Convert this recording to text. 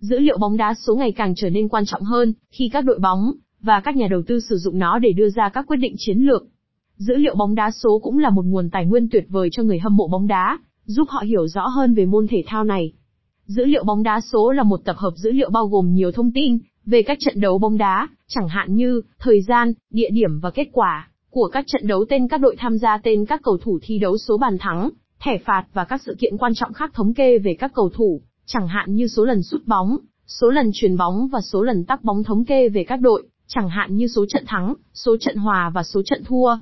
Dữ liệu bóng đá số ngày càng trở nên quan trọng hơn khi các đội bóng và các nhà đầu tư sử dụng nó để đưa ra các quyết định chiến lược. Dữ liệu bóng đá số cũng là một nguồn tài nguyên tuyệt vời cho người hâm mộ bóng đá, giúp họ hiểu rõ hơn về môn thể thao này. Dữ liệu bóng đá số là một tập hợp dữ liệu bao gồm nhiều thông tin về các trận đấu bóng đá, chẳng hạn như thời gian, địa điểm và kết quả của các trận đấu tên các đội tham gia tên các cầu thủ thi đấu số bàn thắng, thẻ phạt và các sự kiện quan trọng khác thống kê về các cầu thủ, chẳng hạn như số lần sút bóng, số lần chuyền bóng và số lần tắc bóng thống kê về các đội, chẳng hạn như số trận thắng, số trận hòa và số trận thua.